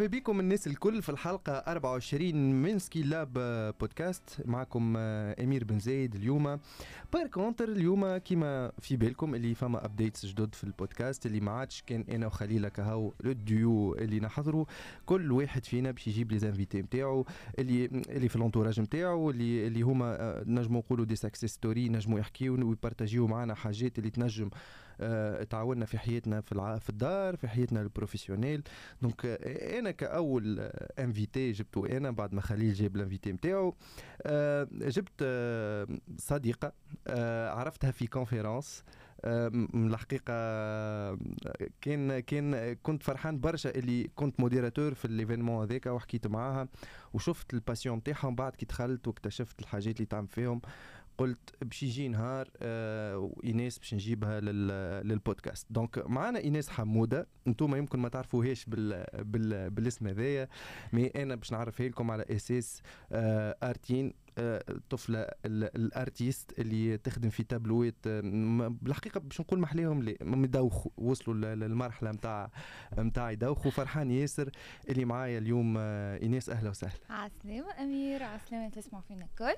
مرحبا بكم الناس الكل في الحلقة 24 من سكي لاب بودكاست. معكم آه، أمير بن زايد اليوم. par contre اليوم كيما في بالكم اللي فما updates جدد في البودكاست اللي ما عادش كان أنا وخليل كهو الديو اللي نحضروا. كل واحد فينا باش يجيب les invités نتاعو اللي اللي في ال entourage نتاعو اللي اللي هما آه، نجموا نقولوا des success story نجموا يحكيو ويبارتاجيو معنا حاجات اللي تنجم تعاوننا في حياتنا في في الدار في حياتنا professionnelle. Donc آه، أنا كأول invité جبته أنا بعد ما خليل جاب الـ invité نتاعو جبت صديقة عرفتها في conférence الحقيقة كان كان كنت فرحان برشا اللي كنت modérateur في الـ événement هذاك وحكيت معاها وشفت الـ passion نتاعها بعد كي دخلت واكتشفت الحاجات اللي تعمل فيهم. قلت باش يجي نهار آه ايناس باش نجيبها للـ podcast. Donc معنا إيناس حمودة. أنتم يمكن ما تعرفوهاش بال بال بالاسم هذايا mais أنا باش نعرفها لكم على أساس آه أرتين الطفله آه، الـ artiste اللي تخدم في تابلوات بالحقيقة باش نقول محليهم اللي مدوخوا وصلوا للمرحلة نتاع نتاع يدوخوا فرحان ياسر اللي معايا اليوم إيناس أهلا وسهلا. عسلامة أمير عسلامة تسمعوا فينا الكل.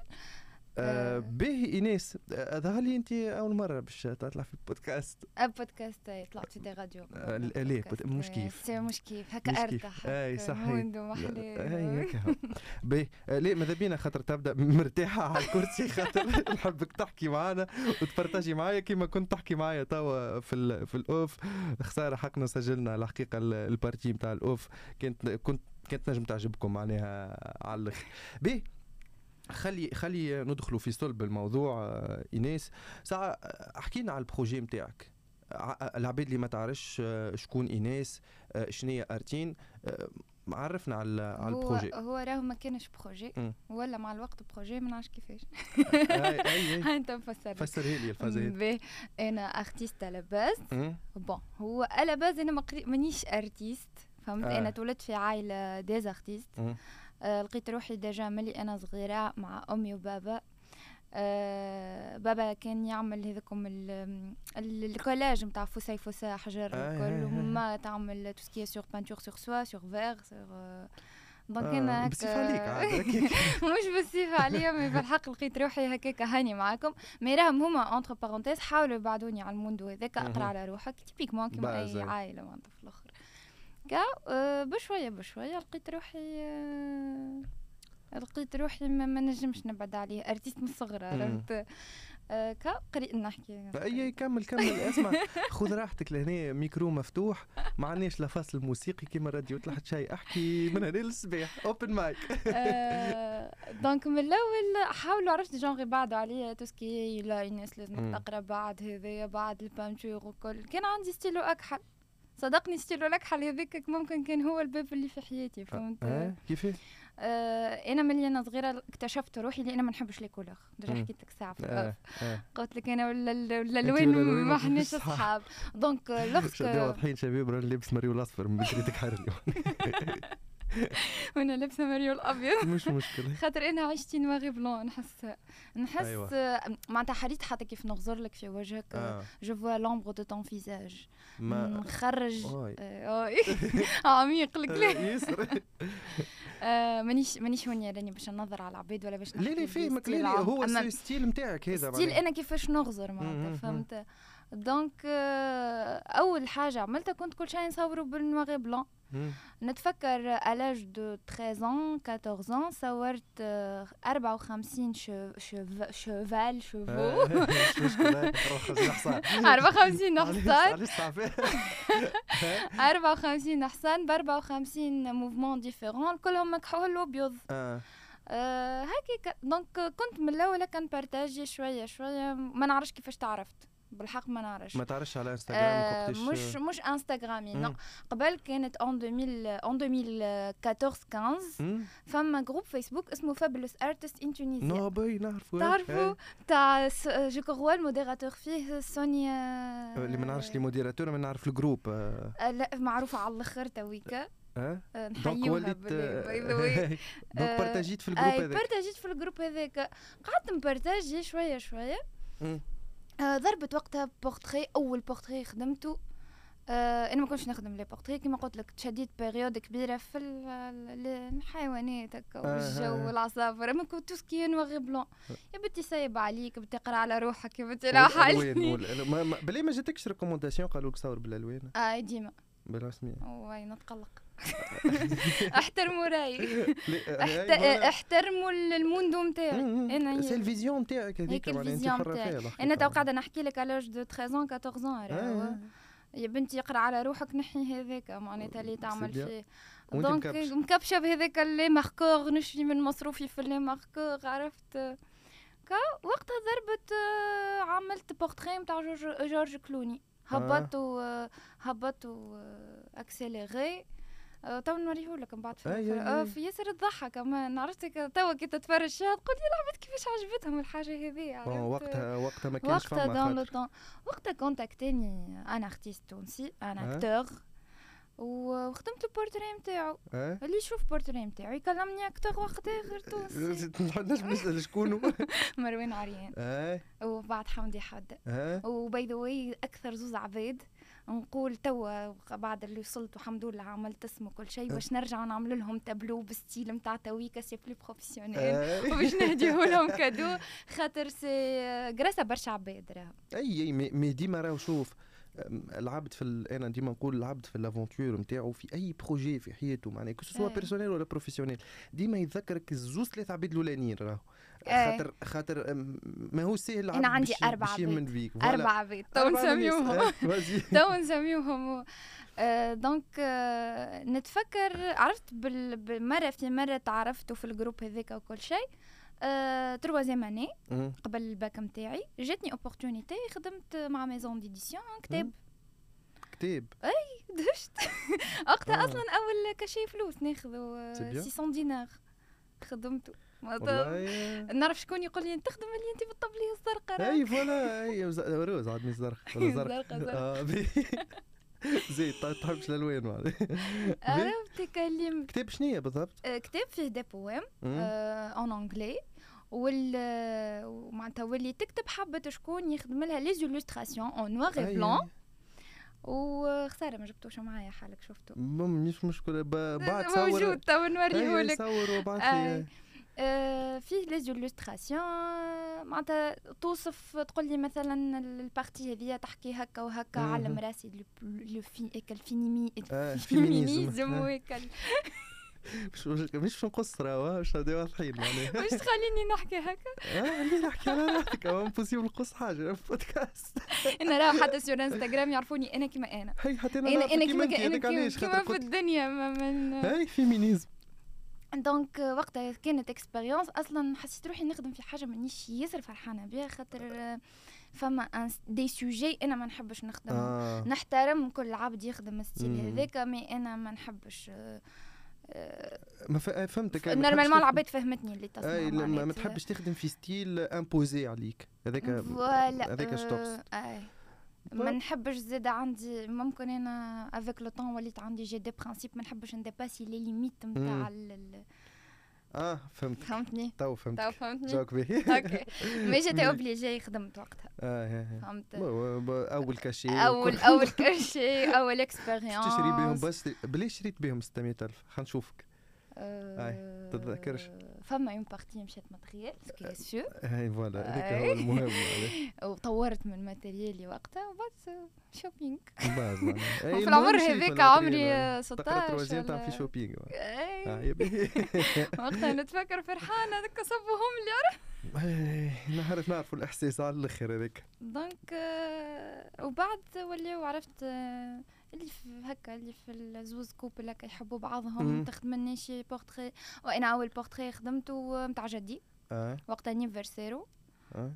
آه به ايناس ظهر لي أنت أول مرة باش تطلع في البودكاست. البودكاست طلعت في des radios. آه ليه؟ مش كيف. مش كيف. هكا أرتاح. أي صحيح. أي هكا به ليه؟ ماذا بينا؟ خاطر تبدأ مرتاحة على الكرسي خاطر نحبك تحكي معنا وت partager معايا كيما كنت تحكي معايا توا في في الـ off. خسارة حقنا سجلنا الحقيقة الـ partie نتاع الـ off. كانت كنت كانت نجم تعجبكم معناها على الآخر. به خلي خلي ندخلوا في صلب الموضوع آه، ايناس ساعه آه، احكينا على الـ projet نتاعك العباد اللي ما تعرفش آه، شكون ايناس شنو أرتين عرفنا على على الـ projet. هو راهو ما كانش projet ولا مع الوقت projet ما نعرفش كيفاش. أنت مفسر فسرها لي الفازات. أنا artiste à la base Bon هو à la base أنا مانيش artiste فهمت؟ آه. أنا تولدت في عائلة des artistes آه لقيت روحي déjà ملي أنا صغيرة مع أمي وبابا. آه بابا كان يعمل هذاكم الكولاج نتاع فوساي فوسا حجر الكل وما تعمل tout ce qui sur peinture sur soie sur verre sur donc أنا بصفة عليك عاد مش بصفة عليا mais بالحق لقيت روحي هكاك هاني معاكم. Mais راهم هما entre parenthèses حاولوا يبعدوني على الـ monde هذاك أقرأ على روحك. typiquement كيما أي عائلة معناتها في الآخر هكا أه بشوية بشوية لقيت روحي أه لقيت روحي ما, نجمش نبعد عليه artiste من الصغر عرفت؟ أه كا قريت نحكي. اي كمل كمل اسمع خذ راحتك لهنا ميكرو مفتوح ما عندناش لا فصل موسيقي كيما الراديو طلعت شيء أحكي من هنا للصباح open mic دونك من الأول حاولوا عرفت؟ جونغي بعدوا عليا توسكي لا الناس لازم تقرا بعد هذايا بعد البانتور وكل. كان عندي ستيلو أكحل. صدقني ستيلو لك حال هذاك ممكن كان هو الباب اللي في حياتي فهمت؟ آه كيفاه آه أنا ملي أنا صغيرة اكتشفت روحي اللي أنا ما نحبش لي كولور ديجا حكيت لك ساعة في آه آه. قلت لك أنا ولا الالوان ما حناش أصحاب. دونك لوغسك واضحين شباب راني لابس ماريو الأصفر من بكري تكحر اليوم. وأنا لابسة ماريو الأبيض. مش مشكلة. خاطر أنا عشتي نواغي بلون نحس نحس أيوة. معناتها حريت حتى كيف نغزر لك في وجهك. آه. جو فوا لومبر دو طون فيزاج نخرج آه، عميق الكلام يسر. آه مانيش مانيش هوني راني باش ننظر على العباد ولا باش نحكي لا لا فاهمك لا هو الستيل نتاعك هذا ستيل أنا كيفاش نغزر معناتها فهمت؟ Donc آه أول حاجة عملتها كنت كل شيء نصوره بالـ noir et blanc. نتفكر l'âge de 13 ans 14 ans صورت 54 cheval chevaux 54 حصان 54 حصان ب 54 mouvements différents كلهم مكحول وأبيض. هكاك donc كنت من الأول كن partager شوية شوية ما نعرفش كيفاش تعرفت. بالحق ما نعرفش. ما تعرفش على انستغرام آه مش مش انستغرامي قبل كانت اون 2000 اون 2014 15 فما جروب فيسبوك اسمه فابلوس ارتست ان تونيزيا نو باي نعرفوا تعرفوا تاع جو كروا الموديراتور فيه سونيا اللي ما نعرفش لي موديراتور ما نعرف الجروب آه لا معروفة على الأخر تويكا ذا واي دونك بارتاجيت في الجروب هذاك بارتاجيت في الجروب هذاك قعدت نبارتاجي شوية شوية. ضربت وقتها بورتري أول بورتري خدمته. آه أنا ما كنتش نخدم لي بورتري كيما قلت لك تشديت بيريود كبيرة في الحيوانات هكا والجو والعصافر اما كنت تو سكي بلون يا بنتي سايب عليك بنتي قرا على روحك يا بنتي راح عليك بلي ما جاتكش ريكومونداسيون قالوا لك صور بالألوان. آه ديما. بالرسمي واي نتقلق. احترموا رأيي. احترموا الموندو نتاعي أنا سي الفيزيون نتاعك هذيك الفيزيون نتاعي أنا تو قاعدة نحكي لك على دو 13 14 يا بنتي اقرأ على روحك نحي هذاك معناتها اللي تعمل فيه دونك مكبشة بهذاك لي ماركور نشفي من مصروفي في لي ماركور عرفت؟ وقتها ضربت عملت بورتري نتاع جورج كلوني. هبط و هبط و اكسيليغي تو نوريه لك من بعد في. في ياسر تضحك كمان. عرفت توا كي تتفرج فيها تقول لي العباد كيفاش عجبتهم الحاجة هذه وقتها وقتها ما كانش وقتها دون لو طون وقتها كونتاكتني أنا ارتيست تونسي أنا اكتور وخدمت البورتري نتاعو. اللي يشوف البورتري نتاعو يكلمني أكتر وقتها غير تونسي. نجم نسال شكون؟ مروان عريان. وبعد حمدي حد. و by the way أكثر زوز عباد. نقول توا بعد اللي وصلت والحمد لله عملت اسم وكل شيء باش نرجع نعمل لهم tableau بال style نتاع تويكا c'est plus professionnel. وباش نهديه لهم cadeau خاطر c'est grâce à برشا عباد راهو. أي أي mais ديما راهو شوف. العبد في أنا ديما نقول العبد في ال aventure نتاعو في أي projet في حياته معناها que ce soit personnel ولا professionnel ديما يتذكرك الزوز ثلاثة عباد الأولانيين راهو. خاطر خاطر ما هو سهل أنا عندي أربع عباد. أربع عباد. تو نسميوهم تو نسميوهم دونك نتفكر عرفت بالمرة في مرة تعرفت في الجروب هذاك وكل شيء. تروازيام اني قبل الباك نتاعي جاتني اوبورتونيتي خدمت مع ميزون ديديسيون كتاب. كتاب. أي دشت. وقتها أصلا أول كشي فلوس ناخذو 600 دينار خدمته. نعرف شكون يقول لي تخدم اللي أنت بالطبليه الزرقاء أي فوالا. أي روز عاد زرق ولا زرق زيد تحبش الالوان عرفت كلم كتاب شنو بالضبط؟ كتاب فيه دي بوام اون انجلي وال معناتها واللي تكتب حبة شكون يخدم لها لي زولوستراسيون اون نوار أي بلون وخسارة ما جبتوش معايا حالك شفتوا مش مشكلة بعد صور. موجود تو نوريه لك صور آه. آه فيه لي زولوستراسيون معناتها توصف تقول لي مثلا البارتي هذيا تحكي هكا وهكا علم راسي لو في الفينيمي الفيمينيزم وهكا. مش مش راهو مش واضحين معناها مش تخليني نحكي هكا؟ آه خليني نحكي على امبوسيبل نقص حاجة في بودكاست أنا راه حتى سور انستغرام يعرفوني أنا كيما أنا. هي حتى أنا أنا كيما كيما كيما في الدنيا من هاي فيمينيزم دونك وقتها كانت اكسبيريونس أصلا حسيت روحي نخدم في حاجة مانيش ياسر فرحانة بها خاطر فما دي سوجي أنا ما نحبش نخدم. آه. نحترم كل عبد يخدم الستيل هذاك مي أنا ما نحبش ما فهمتك. نورمالمون العباد فهمتني اللي تصنع أي لما ما تحبش تخدم في ستيل امبوزي عليك. هذاك هذاك شتوكس ما نحبش زيد عندي ممكن أنا افيك لو طون وليت عندي جي دي برانسيب ما نحبش نديباسي لي ليميت نتاع آه فهمت فهمتني تو فهمت تو فهمتني جاك به أوكي مي جيتي اوبليجي خدمت وقتها آه فهمت اول كاشي اول اول كاشي اول اكسبيريونس تشري بهم بس بلي شريت بهم 600000 خلينا نشوفك اي تتذكرش فما اون بارتي مشات ماتريال سكي سور اي فوالا هذاك هو المهم وطورت من ماتريالي وقتها وبعد شوبينج باز في العمر هذاك عمري 16 تاع في شوبينج وقتها نتفكر فرحانه هذاك صبهم اللي عرف. نعرف نعرف الإحساس على الآخر هذاك. دونك وبعد وليو عرفت اللي في هكا اللي في الزوز couple هكا يحبوا بعضهم تخدم شي بورتري وأنا أول بورتري خدمته نتاع جدي أه. وقت anniversaire و.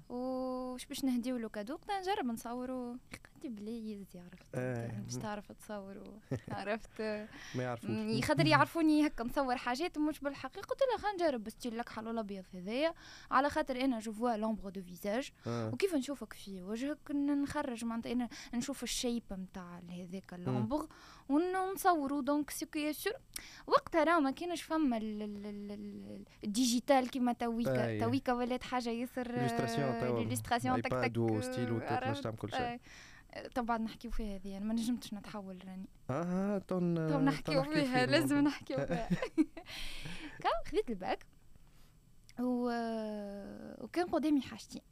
وش باش نهديو له cadeau؟ وقتها نجرب نصورو. قدي بلي يزي عرفت أه. باش تعرف تصوروا عرفت؟ ما يعرفوش. خاطر يعرفوني هكا نصور حاجات مش بالحقيقة. قلت له خلينا نجرب style الاكحل الابيض هذايا. على خاطر أنا je vois l'ombre du visage. وكيف نشوفك في وجهك؟ نخرج معناتها أنا نشوف الشيب نتاع هذاك اللومبر. ونصوروا دونك سكي سور وقتها راه ما كانش فما الديجيتال كيما تويكا تويكا ولات حاجة ياسر الستراسيون الستراسيون تك تك ستيلو تعمل كل شيء. طبعا نحكيو فيها هذه ما نجمتش نتحول راني. آه تون تو نحكيو فيها لازم نحكيو فيها. خذيت الباك و... وكان قدامي حاجتين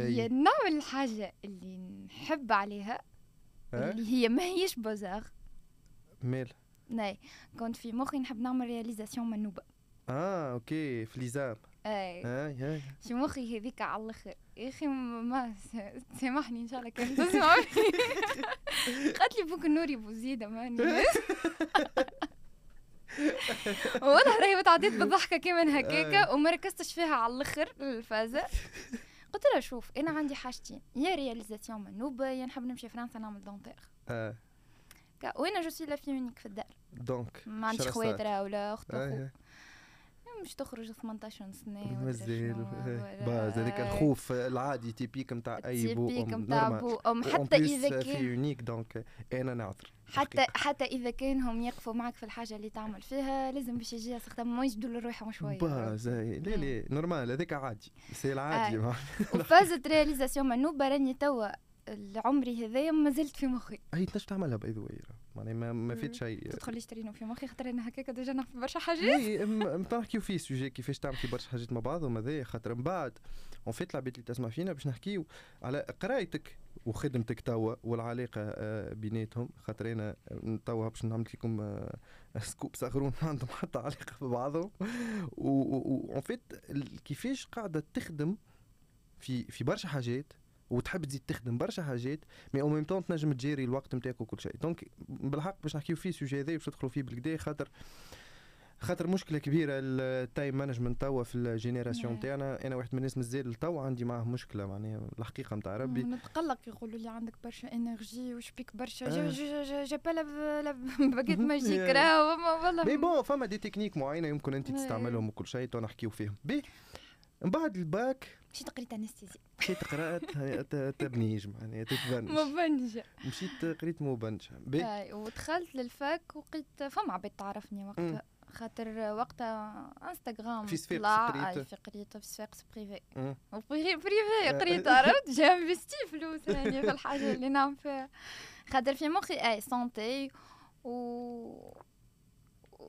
هي نعمل الحاجة اللي نحب عليها اللي هي ما هيش بوزار مال ناي. كنت في مخي نحب نعمل رياليزاسيون منوبة آه أوكي في ليزام أي. اي اي في مخي هذيك على الآخر. يا أخي ما سامحني إن شاء الله كان تسمع قالت لي بوك النوري بوزيده ماني واضح راهي تعديت بالضحكة كيما هكاكا وما ركزتش فيها على الآخر الفازه قلت لها شوف أنا عندي حاجتين يا رياليزاسيون منوبه يا نحب نمشي فرنسا نعمل دونتير آه. وأنا جو سي لا فيونيك في الدار. دونك ما عنديش خوات ولا أخت أخو. مش تخرج 18 سنه مازال باز هذاك الخوف العادي تيبيك نتاع أي بو تيبيك نتاع بو أم حتى إذا كان في يونيك دونك أنا نعذر حتى حتى إذا كان هم يقفوا معك في الحاجة اللي تعمل فيها لازم باش يجي يستخدم ما يجدوا لروحهم شوية باز لا لا normal هذاك عادي. c'est العادي. آه. وفازت réalisation منوبه راني توا عمري هذايا ما زلت في مخي. أي تنجم تعملها by the معناها ما, ما فات شيء تدخل يشترينا في مخي خاطر أنا هكاك déjà نعرف برشا حاجات. إي نحكيو فيه sujet كيفاش تعمل في برشا حاجات مع بعضهم هذايا خاطر من بعد en fait العباد اللي تسمع فينا باش نحكيو على قرايتك وخدمتك توا والعلاقه آه، بيناتهم. خاطر أنا توا باش نعمل لكم آه، scoop صغرون ما عندهم حتى علاقة ببعضهم en fait كيفاش قاعدة تخدم في في برشا حاجات وتحب تزيد تخدم برشا حاجات مي أو ميم طون تنجم تجيري الوقت نتاعك وكل شيء. donc بالحق باش نحكيو فيه ال sujet هذا باش ندخلوا فيه بالقدا خاطر خاطر مشكلة كبيرة ال time management توا في ال génération تاعنا. أنا واحد من الناس مازال توا عندي معاه مشكلة معناها الحقيقة نتاع ربي. نتقلق يقولوا لي عندك برشا énergie وش بيك برشا آه. j'ai pas baguette magique راهو والله. mais bon فما des techniques معينة يمكن أنت تستعملهم وكل شيء تو نحكيو فيهم. بي. من بعد الباك مشيت قريت anesthésie. مشيت قرأت تبنيج معناها تتبنج. مبنجة مشيت قريت مبنجة باهي ودخلت لل fac وقيت فما عباد تعرفني وقتها. خاطر وقتها انستغرام في صفاقس قريت في قريت في صفاقس privé بريفي قريت عرفت؟ جا انفستي فلوس راني في الحاجة اللي نعمل فيها. خاطر في مخي اي سونتي و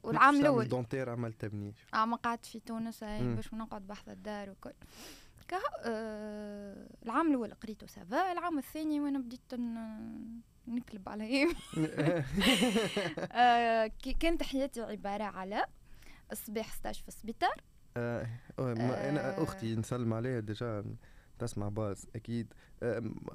والعام الأول. دونتير عملت تبنيج آه ما قعدت في تونس باش نقعد بحث الدار وكل. كه آه العام الأول قريته سافا العام الثاني وأنا بديت نكلب على آه كانت حياتي عبارة على الصباح stage في السبيطار. آه أنا أختي نسلم عليها déjà تسمع باز أكيد.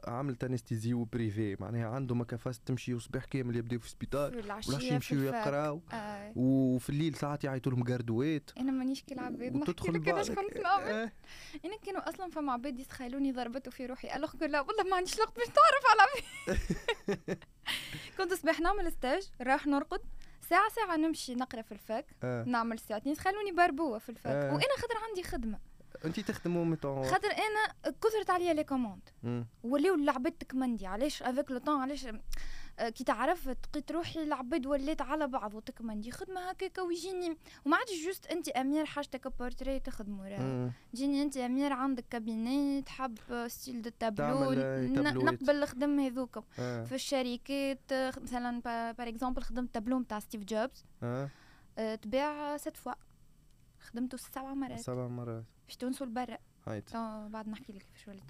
عملت anesthésie و privé معناها عنده مكافاس تمشي وصباح كامل يبداو في السبيطار والعشيه يمشيو يقراو. آه. وفي الليل ساعات يعيطوا لهم جاردوات أنا مانيش كي العباد وتدخل كيفاش كنت نعمل آه. أنا كانوا أصلا فما عباد يتخيلوني ضربته في روحي. alors لا والله ما عنديش وقت باش تعرف على كنت صباح نعمل ستاج راح نرقد. ساعة ساعة نمشي نقرأ في الفاك آه. نعمل ساعتين. تخلوني بربوة في الفاك آه. وأنا خاطر عندي خدمة. انت تخدموا متون خاطر أنا كثرت عليا لي كوموند. ولاو العباد تكمندي علاش افيك لو طون علاش آه، كي تعرف تقيت روحي العباد ولات على بعض وتكمندي خدمة هكاكا ويجيني. وما عادش جوست انت أمير حاجتك بورتري تخدمو راه. جيني انت أمير عندك كابيني تحب style de tableau نقبل الخدم هذوك آه. في الشركات مثلا par exemple خدمت تابلو نتاع ستيف جوبز آه. تباع sept fois. خدمته سبع مرات. سبع مرات. في تونس والبرا هايت. آه بعد نحكي لك كيفاش وليت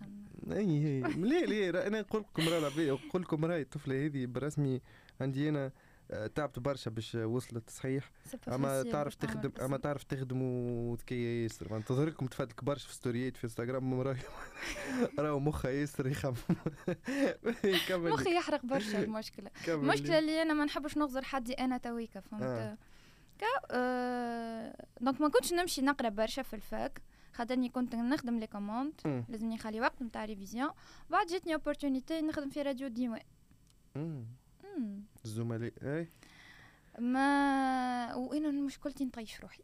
اي هي لا لا أنا نقول لكم راه نقول لكم راهي الطفلة هذه بالرسمي عندي أنا آه، تعبت برشا باش وصلت صحيح. أما تعرف تخدم أما تعرف تخدم وذكية ياسر. ما تظهر لكم تفدلك برشا في ستوريات في إنستغرام. راهي راهو مخها ياسر يخمم. مخي يحرق برشا المشكلة. المشكلة اللي أنا ما نحبش نغزر حدي أنا تويكا فهمت؟ آه. كا أه... donc ما كنتش نمشي نقرا برشا في ال fac خاطرني كنت نخدم les commandes لازمني نخلي وقت نتاع révision بعد جاتني opportunité نخدم في راديو ديوان الزملاء إي. ما وأنا مشكلتي نطيش روحي.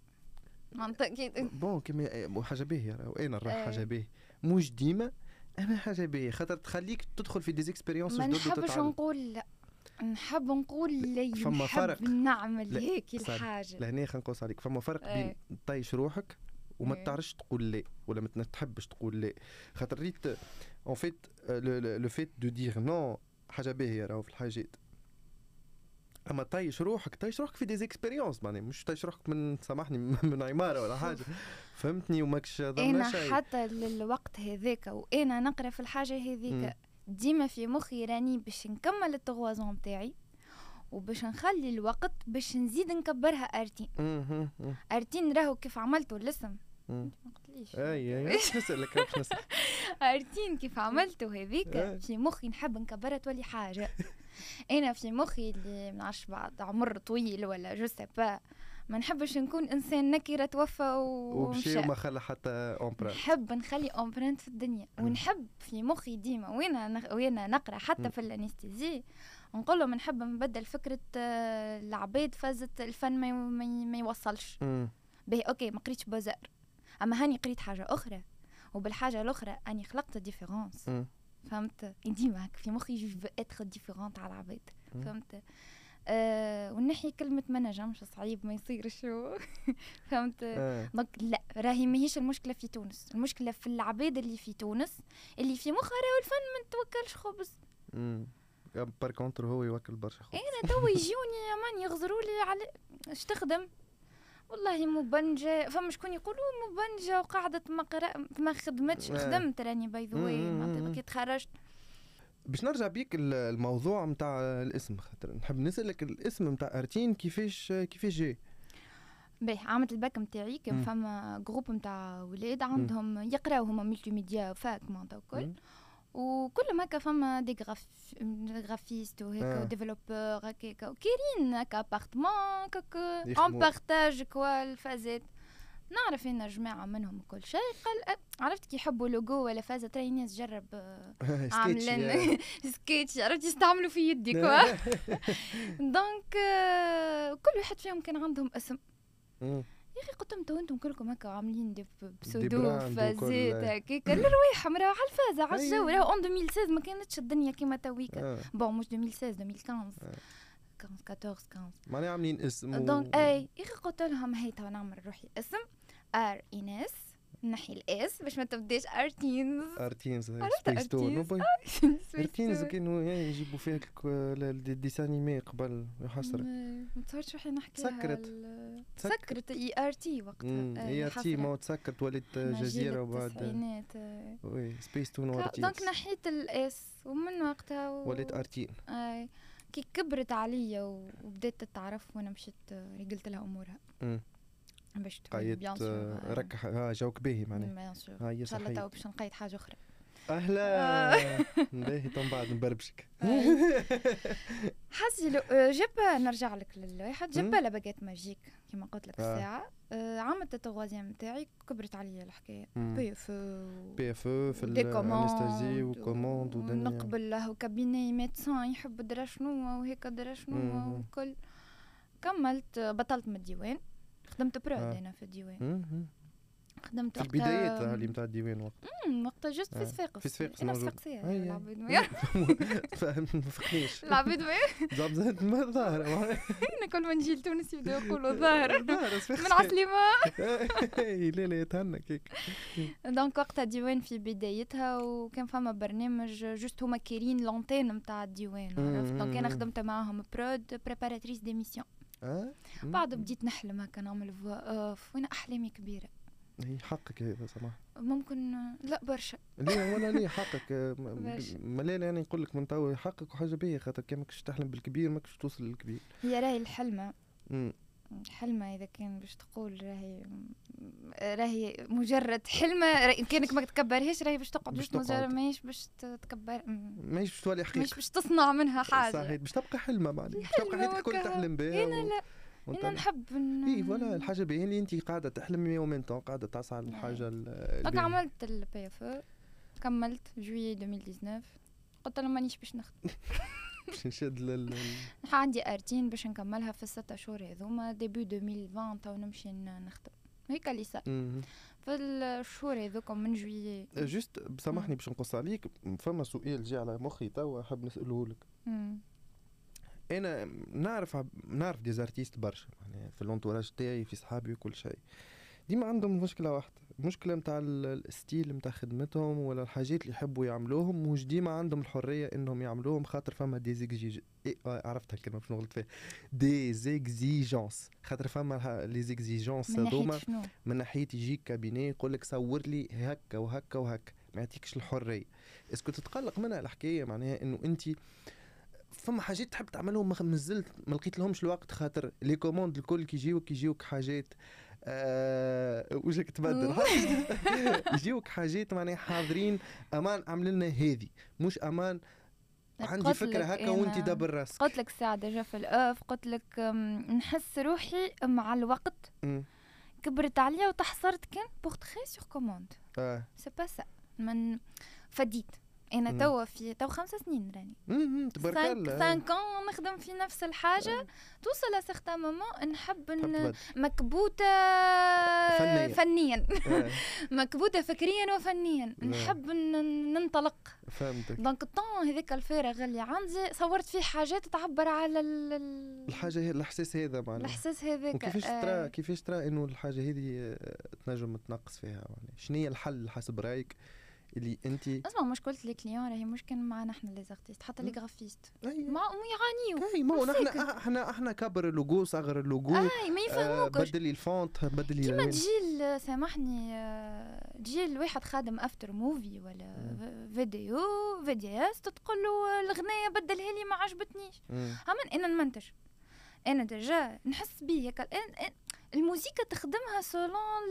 bon كيما حاجة باهيه وأنا نراه حاجة باهيه مش ديما أما حاجة باهيه خاطر تخليك تدخل في des expériences ما نحبش نقول لا. نحب نقول لي فما فرق. نعمل هيك الحاجة. لهنا خلينا نقص عليك فما فرق بين تطيش روحك وما تعرفش تقول لا ولا ما تحبش تقول لا خاطر ريت en fait le fait de dire non حاجة باهية راهو في الحاجات. أما طيش روحك طيش روحك في des expériences معناها مش طيش روحك من سامحني من عماره ولا حاجة. فهمتني؟ وماكش إنا شيء. حتى للوقت هذاك وإنا نقرأ في الحاجة هذيك. ديما في مخي راني باش نكمل التغوازون بتاعي وباش نخلي الوقت باش نزيد نكبرها أرتين. أرتين راهو كيف عملته الاسم أي أي نسألك أرتين كيف عملته هذيك في مخي نحب نكبرها تولي حاجة. أنا في مخي اللي ما نعرفش بعد عمر طويل ولا جو سي با ما نحبش نكون إنسان نكرة توفى ومشى وما خلى حتى empreinte نحب نخلي empreinte في الدنيا. ونحب في مخي ديما. وين نخ... وين نقرأ؟ حتى في ال anesthésie نقول لهم نحب نبدل فكرة آه، العباد فازت الفن ما, ما, يوصلش. باهي OK ما قريتش Beaux-Arts. أما هاني قريت حاجة أخرى. وبالحاجة الأخرى أني خلقت différence فهمت؟ ديما في مخي je être différente على العباد فهمت؟ ونحي كلمة ما نجمش صعيب ما يصيرش فهمت؟ آه. donc لا راهي ماهيش المشكلة في تونس. المشكلة في العباد اللي في تونس اللي في مخها راهو الفن ما توكلش خبز. par contre هو يوكل برشا خبز. أنا تو يجوني يا man يغزروا لي على اش تخدم؟ والله مبنجة فما شكون يقولوا مبنجة وقعدت ما قرا ما خدمتش آه. خدمت راني by the way كي تخرجت. باش نرجع بيك الموضوع نتاع الاسم خاطر نحب نسألك الاسم نتاع أرتين كيفاش كيفاش جاي؟ باهي عملت الباك نتاعي كان فما groupe نتاع ولاد عندهم يقراو هما multimédia fac معناتها الكل. وكل ما هكا فما des graphistes وهيك développeurs هكاك. وكارين هكا appartement هكاك en partage quoi الفازات. نعرف إن جماعة منهم كل شيء قال عرفت كي يحبوا لوجو ولا فازة ترى ناس جرب عاملين سكيتش عرفت يستعملوا في يدي quoi donc كل واحد فيهم كان عندهم اسم. يا أخي قلت لهم أنتم كلكم هكا عاملين des pseudos فازات هكاك. الروايح مرا على الفازة على الجو راهو en 2016 ما كانتش الدنيا كيما تويكا bon مش 2016 2015 14 15 معناها عاملين اسم donc أي يا أخي قلت لهم هي تو نعمل روحي اسم. ار ايناس نحي ال S باش ما تبداش ارتينز ارتينز تون ارتينز كانوا يجيبوا فيها أنيمي قبل يحسرك ما تصورش روحي نحكي سكرت. سكرت إي آر تي وقتها. إي آر تي ما تسكرت ولات جزيرة وبعد. وي سبيس تون وارتينز دونك نحيت الإس ومن وقتها وليت ارتين آي كي كبرت عليا وبدات تتعرف وأنا مشيت رجلت لها أمورها. باش قيد ركح ها جوك باهي معناها. هاي إن شاء الله تو باش نقيد حاجة أخرى. أهلا. باهي تو بعد نبربشك. حسي لو آه، جبه نرجع لك للواحد. جبه لباكيت ماجيك كما قلت لك آه. الساعة. آه عملت التغوازيام نتاعي كبرت عليا الحكاية. بي إف بي إف في الأنستازي وكوموند ودنيا. نقبل له كابيني ميدسان يحب درا شنو وهيك درا شنو وكل. كملت بطلت من الديوان. خدمت prod آه. أنا في الديوان. خدمت في البدايات اللي نتاع الديوان وقت؟ وقتها juste في صفاقس في صفاقس أنا صفاقسية العبيد فهمت ما فهمنيش. العبيد زعما زاد ما ظاهرة أنا كل ما نجي لتونس يبداو يقولوا ظاهرة من عسلمة لا لا يتهنى كيك. donc وقتها الديوان في بدايتها وكان فما برنامج juste هما كارين l'antenne نتاع الديوان عرفت؟ donc أنا خدمت معاهم prod préparatrice d'émission أه؟ بعد بديت نحلم هكا نعمل وأنا أحلامي كبيرة. هي حقك هذا صراحة. ممكن لا برشا. ليه ولا ليه حقك. ملال يعني نقول لك من تو حقك وحاجة باهية خاطر كي ماكش تحلم بالكبير ماكش توصل للكبير. هي راهي الحلمة. حلمة إذا كان باش تقول راهي راهي مجرد حلمة كانك ما تكبرهاش راهي باش تقعد باش مجرد ماهيش باش تكبر ماهيش باش تولي حقيقة. ماهيش باش تصنع منها حاجة. صحيح باش تبقى حلمة معناها. باش تبقى حياتك الكل تحلم بها أنا لا أنا نحب اي voilà الحاجة باهيه اللي انت قاعدة تحلمي ومن تو قاعدة تسعى للحاجه donc عملت ال PF كملت juillet 2019 قلت لهم مانيش باش نخدم. باش نشد لل عندي أرتين باش نكملها في الستة شهور هذوما début 2020 تو نمشي نخدم. هيك اللي صار. في الشهور هذوكم من جويي juste بسامحني باش نقص عليك. فما سؤال جاي على مخي توا حاب نسأله لك. أنا نعرف نعرف des artistes برشا. يعني في ال entourage تاعي في صحابي وكل شيء. ديما عندهم مشكلة واحدة. المشكلة نتاع ال style نتاع خدمتهم ولا الحاجات اللي يحبوا يعملوهم مش ديما عندهم الحرية إنهم يعملوهم خاطر فما des exig- إيه آه عرفت الكلمة باش نغلط فيها. des exigences خاطر فما les exigences هذوما من ناحية يجيك cabinet يقول لك صور لي هكا وهكا وهكا. ما يعطيكش الحرية. est-ce que تتقلق منها الحكاية؟ معناها إنه انت فما حاجات تحب تعملهم ما مازلت ما لقيت لهمش الوقت خاطر les commandes الكل كي يجيوك يجيوك حاجات. آه وجهك تبدل؟ يجيوك حاجات معناها حاضرين أمان عمل لنا هذه مش أمان. عندي فكرة هكا وانت دبر راسك قلت لك الساعة déjà في ال off قلت لك نحس روحي مع الوقت كبرت عليا وتحصرت كان portrait sur commande c'est pas ça من فديت. أنا توا في تو خمس سنين راني. تبارك الله cinq نخدم في نفس الحاجة. توصل ل certain moment نحب مكبوتة فنيا, فنيا. مكبوتة فكريا وفنيا. نحب ننطلق. فهمتك. donc ال temps هذاك الفارغ اللي عندي صورت فيه حاجات تعبر على الحاجة الإحساس هذا معناها. الإحساس هذاك كيفاش ترى آه. كيفاش ترى إنه الحاجة هذه تنجم تنقص فيها؟ يعني شنو هي الحل حسب رأيك؟ اللي انت اسمع مشكله les clients راهي مشكل معنا إحنا les artistes حتى les graphistes. ما يعانيوا أي ما إحنا إحنا إحنا كبر اللوجو صغر اللوجو أي ما يفهموكش. آه بدلي ال font بدلي كيما تجي سامحني آه، تجي الواحد خادم after movie ولا فيديو فيديوز تقول له الغناية بدلها لي ما عجبتنيش. هم أنا نمنتج. أنا déjà نحس بيه الموسيقى تخدمها selon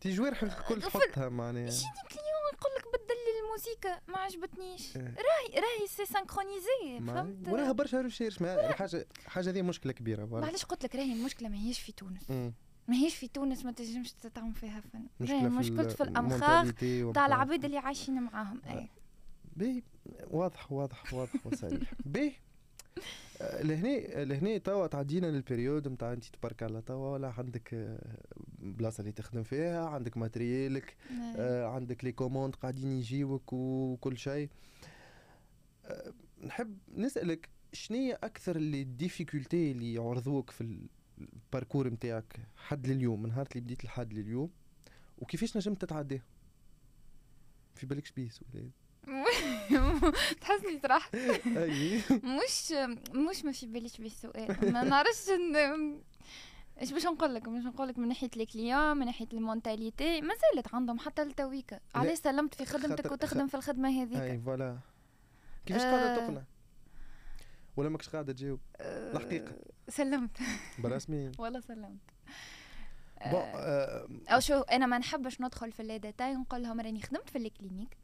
تي جوارح الكل تحطها معناها. يجيني client يقول لك بدل لي الموسيقى ما عجبتنيش. إيه. راهي راهي c'est synchronisé فهمت؟ وراها برشا recherches حاجة حاجة هذه مشكلة كبيرة معليش قلت لك راهي المشكلة ماهيش في تونس. ماهيش في تونس ما تنجمش تعمل فيها فن. مشكلة في مشكلة في الأمخاخ تاع العباد اللي عايشين معاهم. اي بي واضح واضح واضح وصريح. بي لهنا لهنا توا تعدينا لل période نتاع انت تبارك الله توا ولا عندك آه، بلاصة اللي تخدم فيها عندك matériel ك نعم. آه عندك les commandes قاعدين يجيوك وكل شيء. آه نحب نسألك شنو أكثر les difficultés اللي يعرضوك في ال parcours نتاعك حد لليوم؟ من نهار اللي بديت لحد لليوم وكيفاش نجمت تتعداه؟ في بالك شبيس ولا تحسني طرحت مش مش ما في باليش بالسؤال ما نعرفش إيش باش نقول لك باش نقول لك من ناحيه ال client من ناحيه ال mentalité ما زالت عندهم حتى لتويكا علاش سلمت في خدمتك وتخدم في الخدمه هذيك اي voilà كيفاش قاعدة. تقنع ولا ماكش قاعدة تجاوب الحقيقة سلمت برسمي والله سلمت bon أو شو أنا ما نحبش ندخل في les détails نقول لهم راني خدمت في ال clinique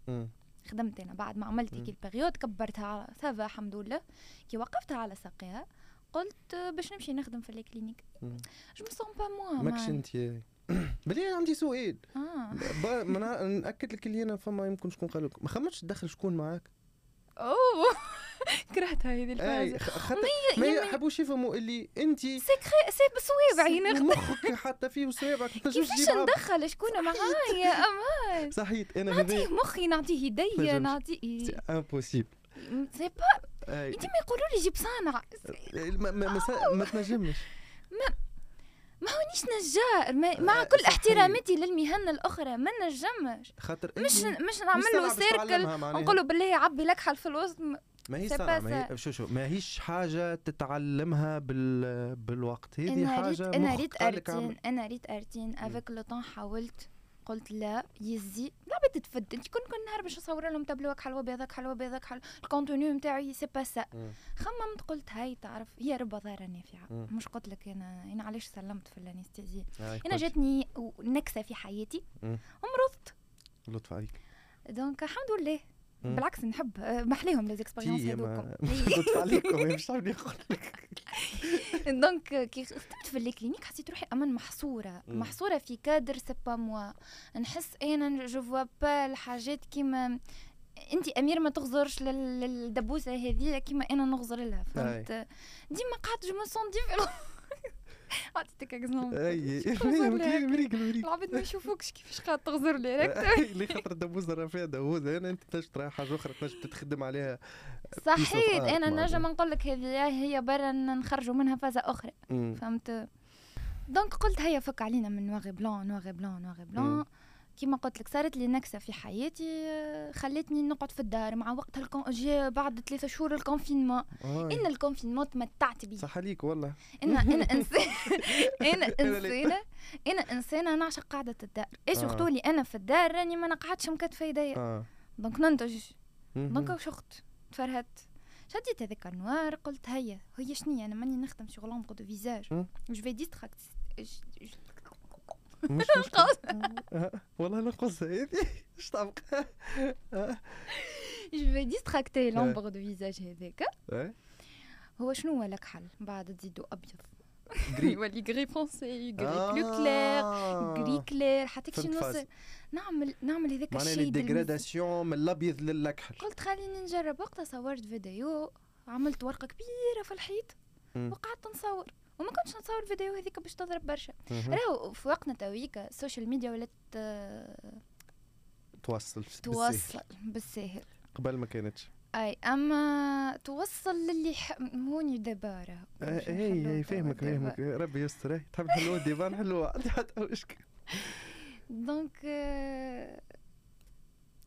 خدمت أنا بعد ما عملت هيك ال période كبرتها على ساقيها الحمد لله. كي وقفتها على ساقيها قلت باش نمشي نخدم في ال clinique. je me sens pas moi ماكش انت. بلي عندي سؤال. آه. نأكد لك اللي أنا فما يمكن شكون قال لك ما خمتش تدخل شكون معاك؟ أوه! كرهتها هذه الفازة. خاطر ما يحبوش يفهموا اللي انت سكري سي بصوابعي مخك حتى فيه وصوابعك كيفاش ندخل؟ شكون معايا؟ أمان. صحيح أنا نعطيه مخي نعطيه يدي نعطيه c'est impossible c'est pas أنت ما يقولوا لي جيب صانع. ما تنجمش. ما ما هونيش نجار. مع كل احتراماتي للمهن الأخرى ما نجمش. خاطر مش مش نعمل له سيركل نقول له بالله عبي لكحل في الوسط ما هي صنعة ما هي شو شو ما هيش حاجة تتعلمها بال بالوقت. هذه حاجة أنا ريت أرتين أنا ريت أرتين. افيك لو طون حاولت قلت لا يزي. لا بدي تفد أنت كل كل نهار باش نصور لهم تابلوك حلوة بيضك حلوة بيضك حلوة. الكونتوني نتاعي سي با سا خممت قلت هاي تعرف هي ربا ضارة نافعة. مش قلت لك أنا أنا علاش سلمت في الانستيزي أنا جاتني نكسة في حياتي. ومرضت لطف عليك. donc الحمد لله. بالعكس نحب محليهم les expériences هذوكم. لطف عليكم مش عارف نقول لك. donc كي خدمت في ال clinique حسيت روحي أمان محصورة. محصورة في cadre c'est pas moi نحس أنا je vois pas الحاجات كيما أنت امير ما تغزرش للدبوسة هذه كيما أنا نغزر لها فهمت؟ ديما قعدت je me sens différent عطيتك exemple اي مريك مريك العباد ما يشوفوكش كيفاش قاعد تغزر لي راك اللي خاطر الدبوزه راه فيها dose أنا انت تنجم تراها حاجة أخرى تنجم تتخدم عليها صحيت أنا نجم نقول لك هذه هي برا نخرجوا منها فازه أخرى فهمت donc قلت هيا فك علينا من noir et blanc noir et blanc noir et blanc كيما قلت لك صارت لي نكسة في حياتي خلتني نقعد في الدار مع وقت الكون جي بعد ثلاثة شهور ال confinement. إن ال confinement تمتعت به صح عليك والله. أنا أنا انسان أنا انسانه أنا إنسانة نعشق قعده الدار. إيش آه. لي أنا في الدار راني ما نقعدش مكتفه يديا آه. donc ننتج. donc شخت تفرهدت شديت هذاك ال noir قلت هيا هي شنيا أنا ماني نخدم شغل de visage. je vais d'extract مش والله نقص هذه إيش تعمق je vais d'extracter l'ombre du visage هذاك هو شنو هو لك حل؟ بعد تزيدو أبيض. يولي gris foncé gris plus clair gris clair حتى كي نوصل نعمل نعمل هذاك الشيء معناها dégradation من الأبيض للكحل قلت خليني نجرب. وقتها صورت فيديو عملت ورقة كبيرة في الحيط. وقعدت نصور. وما كنتش نصور فيديو هذيك باش تضرب برشا. راهو في وقتنا تويك ال social media ولات توصل توصل بالساهل. قبل ما كانتش. أي أما توصل للي. هوني دابا راه اي اي فاهمك فاهمك ربي يستر تحب حلوة ديفان حتى مشكل donc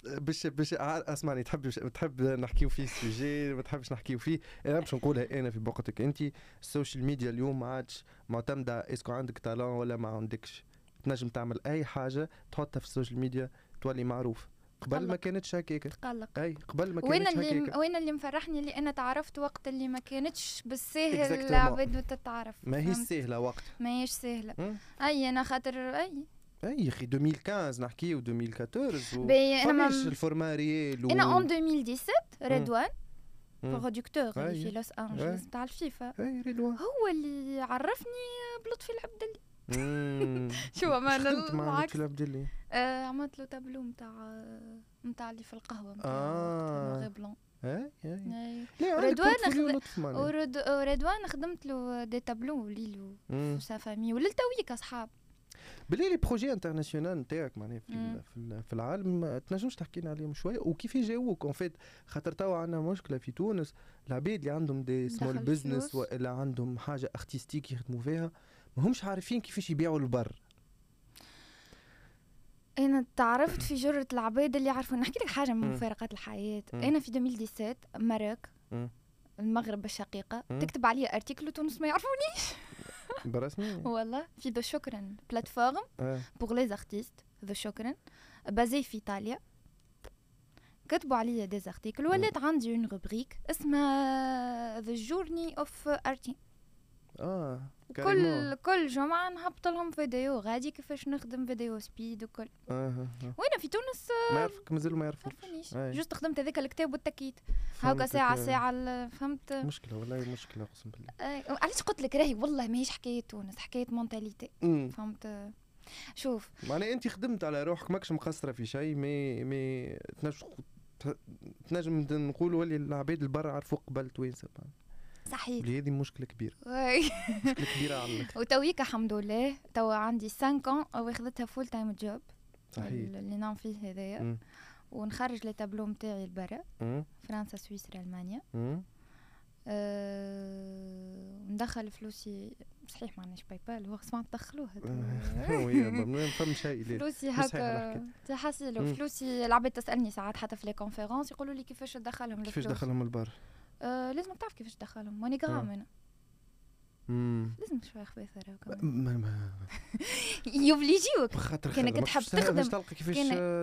باش باش اسمعني تحب تحب نحكيو فيه sujet ما تحبش نحكيو فيه؟ أنا باش نقولها أنا في بوقتك أنت. ال social media اليوم ما عادش معتمدة est-ce que عندك talent ولا ما عندكش؟ تنجم تعمل أي حاجة تحطها في السوشيال ميديا تولي معروف. قبل ما كانتش هكاك تقلق. أي قبل ما كانتش وين اللي وين اللي مفرحني؟ اللي أنا تعرفت وقت اللي ما كانتش بالساهل العباد تتعرف ما هي سهلة وقت. ما هيش سهلة. أي أنا خاطر أي. اي أخي 2015 نحكيو 2014 و أنا الفورما ريال أنا اون 2017 رضوان برودكتور اللي في لوس انجلوس تاع الفيفا هو اللي عرفني بلطفي العبدلي شو ما أنا مع لطفي العبدلي آه عملت له تابلو نتاع نتاع اللي في القهوة نتاع آه. بلون رضوان ورضوان خدمت له des tableaux لي lui و sa famille وللتويك أصحاب. بلي les projets international نتاعك معناها في, في, في العالم تنجمش تحكي لنا عليهم شوية؟ وكيف يجاووك؟ en fait خاطر توا عندنا مشكلة في تونس. العباد اللي عندهم des small business والا عندهم حاجة artistique يخدموا فيها ما همش عارفين كيفاش يبيعوا لبرا. أنا تعرفت في جرة العباد اللي يعرفوا. نحكي لك حاجة من مفارقات الحياة. أنا في 2017 مراك المغرب الشقيقة تكتب عليا article وتونس ما يعرفونيش. برسمي والله في ذو شكرا plateforme pour les artistes ذو شكرا بازي في ايطاليا كتبوا عليا des articles ولات عندي une rubrique اسمها The Journey of Artine آه. كل كل جمعة نهبط لهم فيديو غادي كيفاش نخدم فيديو speed وكل. آه, آه. وين في تونس ما يعرفك مازالوا ما يعرفوش juste خدمت هذاك الكتاب والتكيت هاكا ساعة ساعة فهمت؟ مشكلة والله مشكلة أقسم بالله. آه. علاش قلت لك راهي؟ والله ماهيش حكاية تونس حكاية mentalité فهمت؟ شوف. معناها أنت خدمت على روحك ماكش مقصره في شيء مي مي تنجم تنجم نقولوا ولي العباد لبرا عرفوا قبل توانسه صحيح. هذه مشكلة كبيرة. مشكلة كبيرة عليك وتويك الحمد لله. توا عندي 5 أو واخذتها full time job صحيح. اللي نعم فيه هذايا. ونخرج les tableaux نتاعي لبرا. فرنسا سويسرا ألمانيا. أه ندخل فلوسي صحيح ما عندناش PayPal هو سمعت تدخلوه ما فهم شيء فلوسي هكا. تحصل فلوسي العباد تسألني ساعات حتى في les conférences يقولوا لي كيفاش تدخلهم كيفاش تدخلهم لبرا آه لازم تعرف كيفاش تدخلهم. ماني غرام أنا لازم شوية خبيثة يوبليجيوك. كأنك تحب تخدم.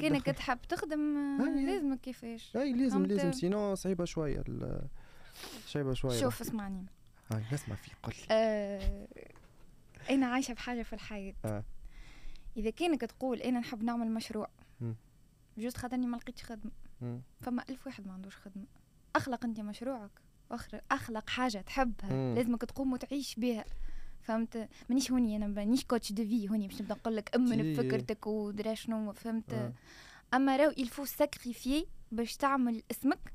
كأنك تحب تخدم لازمك كيفاش. اي لازم لازم. sinon صعيبة شوية صعيبة شوية شوف اسمعني. هاي نسمع فيك قل. آه أنا عايشة بحاجه في الحياة. آه. إذا كأنك تقول أنا نحب نعمل مشروع juste خاطرني ما لقيتش خدمة. فما ألف واحد ما عندوش خدمة. أخلق أنت مشروعك أخلق حاجة تحبها مم. لازمك تقوم وتعيش بها. فهمت؟ مانيش هوني أنا مانيش coach de vie هوني باش نبدأ نقول لك أمن بفكرتك ودرا شنو فهمت؟ آه. أما راهو il faut sacrifier باش تعمل اسمك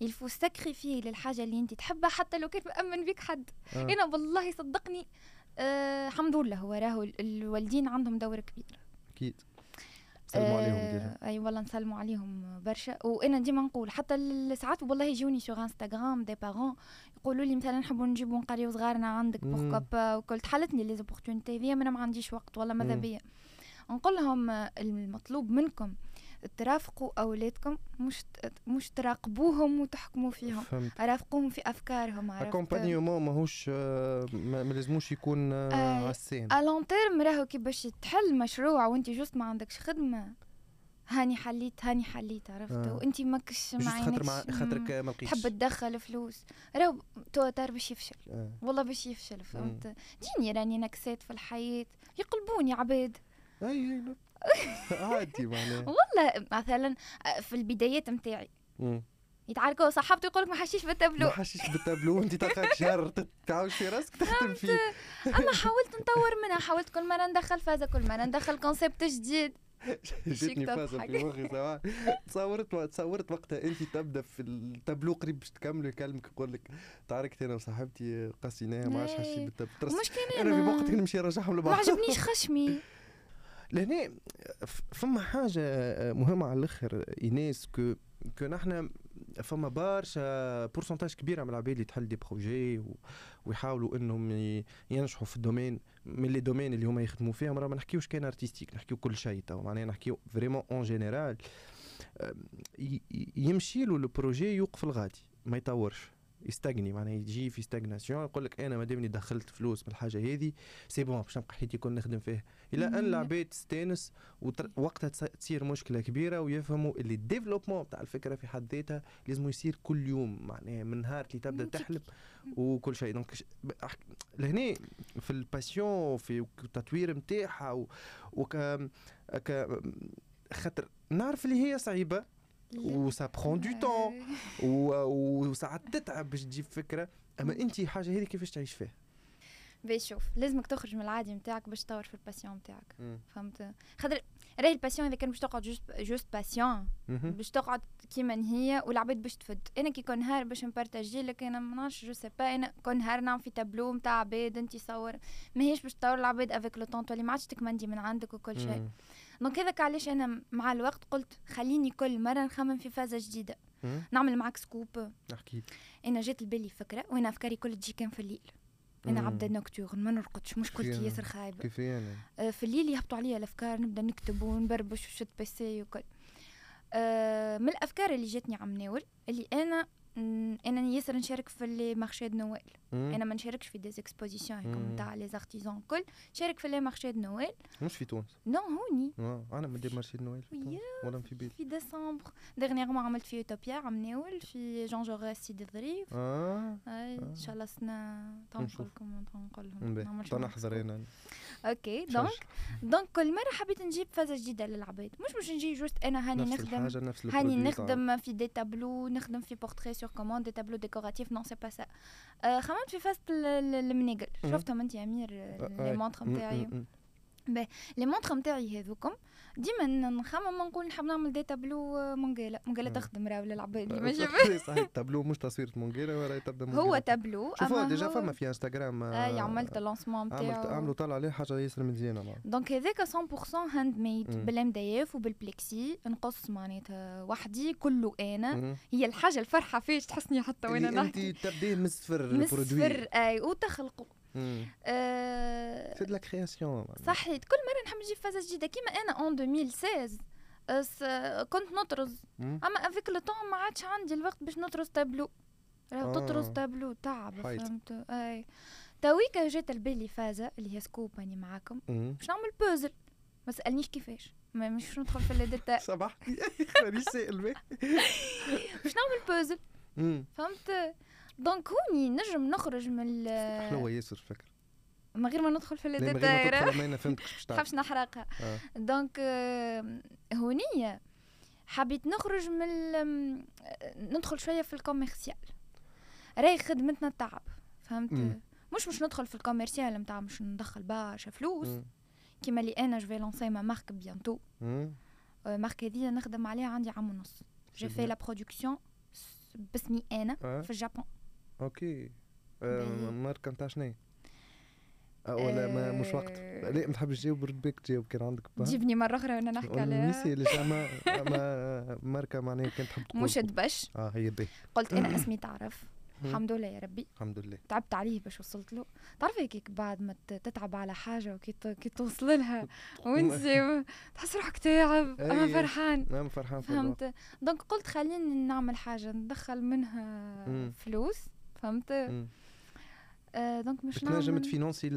il faut sacrifier للحاجة اللي أنت تحبها حتى لو كان مأمن بك حد. آه. أنا والله صدقني آه الحمد لله هو راهو الوالدين عندهم دور كبير. أكيد. نسلموا عليهم déjà. أي والله نسلموا عليهم برشا. وأنا ديما نقول حتى ساعات والله يجوني sur Instagram des parents يقولوا لي مثلا نحبوا نجيبوا نقريو صغارنا عندك pourquoi pas وكل. تحلتني les opportunités ذي أنا ما عنديش وقت والله ماذا بيا. نقول لهم المطلوب منكم ترافقوا أولادكم مش مش تراقبوهم وتحكموا فيهم. فهمت. رافقوهم في أفكارهم accompagnement ماهوش ما لازموش يكون آه à long terme راهو كي باش تحل مشروع وانت juste ما عندكش خدمة. هاني حليت هاني حليت عرفت؟ آه. وانت ماكش مع خاطر مع خاطرك ما لقيتش. تحب تدخل فلوس. راهو tôt ou tard باش يفشل. آه. والله باش يفشل فهمت؟ جيني راني نكسات في الحياة. يقلبوني عباد. أي أي عادي معناها. والله مثلا في البدايات نتاعي يتعاركوا صاحبته يقول لك ما حشيش بالتابلو. ما حشيش بالتابلو وانت تلقاك شهر تعاود في راسك تخدم فيه. اما حاولت نطور منها حاولت كل مرة ندخل فازة كل مرة ندخل concept جديد. جاتني فازة في مخي سواء. تصورت تصورت وقتها أنت تبدأ في التابلو قريب باش تكمل يكلمك يقول لك تعاركت أنا وصاحبتي قاسيناها ما عادش حشيت بالتابلو. أنا في وقت نمشي نرجعهم لبعض. ما عجبنيش خشمي. لهنا فما حاجة مهمة على الآخر إيناس que que نحن فما برشا pourcentage كبيرة من العباد اللي تحل des projets ويحاولوا إنهم ينجحوا في ال domaine من les domaines اللي هما يخدموا فيهم. راه ما نحكيوش كان artistique نحكيو كل شيء تو معناها نحكيو vraiment en général يمشي له ال projet يوقف الغادي ما يطورش. يستغني معناها يجي في stagnation يقول لك أنا ما دامني دخلت فلوس من الحاجة هذه c'est bon باش نبقى حياتي كل نخدم فيه إلى أن العباد تستانس وقتها تصير مشكلة كبيرة ويفهموا اللي ال développement تاع الفكرة في حد ذاتها لازم يصير كل يوم معناها من نهار اللي تبدأ تحلب وكل شيء. donc لهنا في ال passion في التطوير نتاعها وك خاطر نعرف اللي هي صعيبة. و ça prend du temps وساعات تتعب باش تجيب فكره اما انت حاجة هذه كيفاش تعيش فيها باش شوف لازمك تخرج من العادي نتاعك باش تطور في ال passion نتاعك فهمت خاطر راهي ال passion اذا كان باش تقعد juste juste passion باش تقعد كيما هي والعباد باش تفد أنا كي كون نهار باش نبارتاجي لك أنا ما نعرفش je sais pas أنا كون نهار نعمل في تابلو نتاع عباد انت صور ماهيش باش تطور العباد avec le temps تولي ما عادش تكمندي من عندك وكل شيء donc هذاك علاش أنا مع الوقت قلت خليني كل مرة نخمم في فازة جديدة. نعمل معك scoop. احكي أنا جات لبالي فكرة وأنا أفكاري كل تجي كان في الليل. أنا عبدة nocturne ما نرقدش مشكلتي ياسر خايبه كيف يعني آه في الليل يهبطوا عليا الأفكار نبدأ نكتب ونبربش وشت PC وكل. آه من الأفكار اللي جاتني عام لول اللي أنا أنا ياسر نشارك في les marchés de Noël. أنا ما نشاركش في des expositions هكا نتاع les artisans الكل. نشارك في les marchés de Noël. مش في تونس. نو هوني. آه أنا من des marchés de Noël في ولا في بيت في ديسمبر. dernièrement عملت في يوتوبيا عم ناول في جون جوغاس سيدي ظريف. آه. ان شاء الله سنه تنقول لكم تنقول لهم تنحضر أنا. أوكي دونك دونك كل مرة حبيت نجيب فازة جديدة للعباد. مش باش نجي juste أنا هاني نخدم هاني نخدم في des tableaux نخدم في portrait sur commande des tableaux décoratifs non c'est pas ça خممت في فازة المناقل شفتهم انت يا امير les montres نتاعي les montres نتاعي هذوكم ديما نخمم نقول نحب نعمل des tableaux مونجيلا مونجيلا تخدم راهو للعباد اللي ما صحيح تابلو مش تصوير مونجيلا ولا تبدا مونجيلا هو تابلو شوفوا déjà فما في انستغرام اي عملت ال lancement نتاعو عملوا طلع عليه حاجة ياسر مزيانة donc هذاك 100% handmade بال MDF وبال plexi نقص معناتها وحدي كله أنا. هي الحاجة الفرحة فيش تحسني حتى وأنا نحكي. انت تبديه من الصفر من الصفر أي وتخلقوا آه c'est de la création صحيت. كل مرة نحب نجيب فازة جديدة. كيما أنا en 2016 كنت نطرز. أما avec le temps ما عادش عندي الوقت باش نطرز تابلو راهو تطرز تابلو تعب فهمت؟ أي. تويكا جات البالي فازة اللي هي scoop أني معاكم. باش نعمل بوزل ما سألنيش كيفاش. ما مش ندخل في ال détail صباح. راني سائل باش نعمل بوزل فهمت؟ donc هوني نجم نخرج من حلوة ياسر فكر من غير ما ندخل في ال détail ما أنا فهمتك باش نحرقها. آه. donc هونية حبيت نخرج من ندخل شوية في ال commercial. راهي خدمتنا تعب فهمت؟ مم. مش مش ندخل في ال commercial نتاع مش ندخل برشا فلوس. كيما اللي أنا جو لونسي ما مارك بيانتو مارك هذه نخدم عليها عندي عام ونص. جو في لا برودكسيون باسمي أنا آه. في الجابون أوكي. آه ماركه نتاع شنو ولا ما مش وقت. لا ما تحبش تجاوب رد بك تجاوب كان عندك تجيبني مرة أخرى وأنا نحكي عليها. نسي اما ماركة معناها كانت تحب تقول. مش دبش آه هي بي قلت أنا اسمي تعرف. الحمد لله يا ربي. الحمد لله. تعبت عليه باش وصلت له. تعرف هيك بعد ما تتعب على حاجة وكي كي توصل لها. وانت تحس روحك تعب. اما فرحان. أنا فرحان فهمت. donc قلت خليني نعمل حاجة ندخل منها فلوس. فهمت؟ آه donc مش نعمل تنجم تفينونسي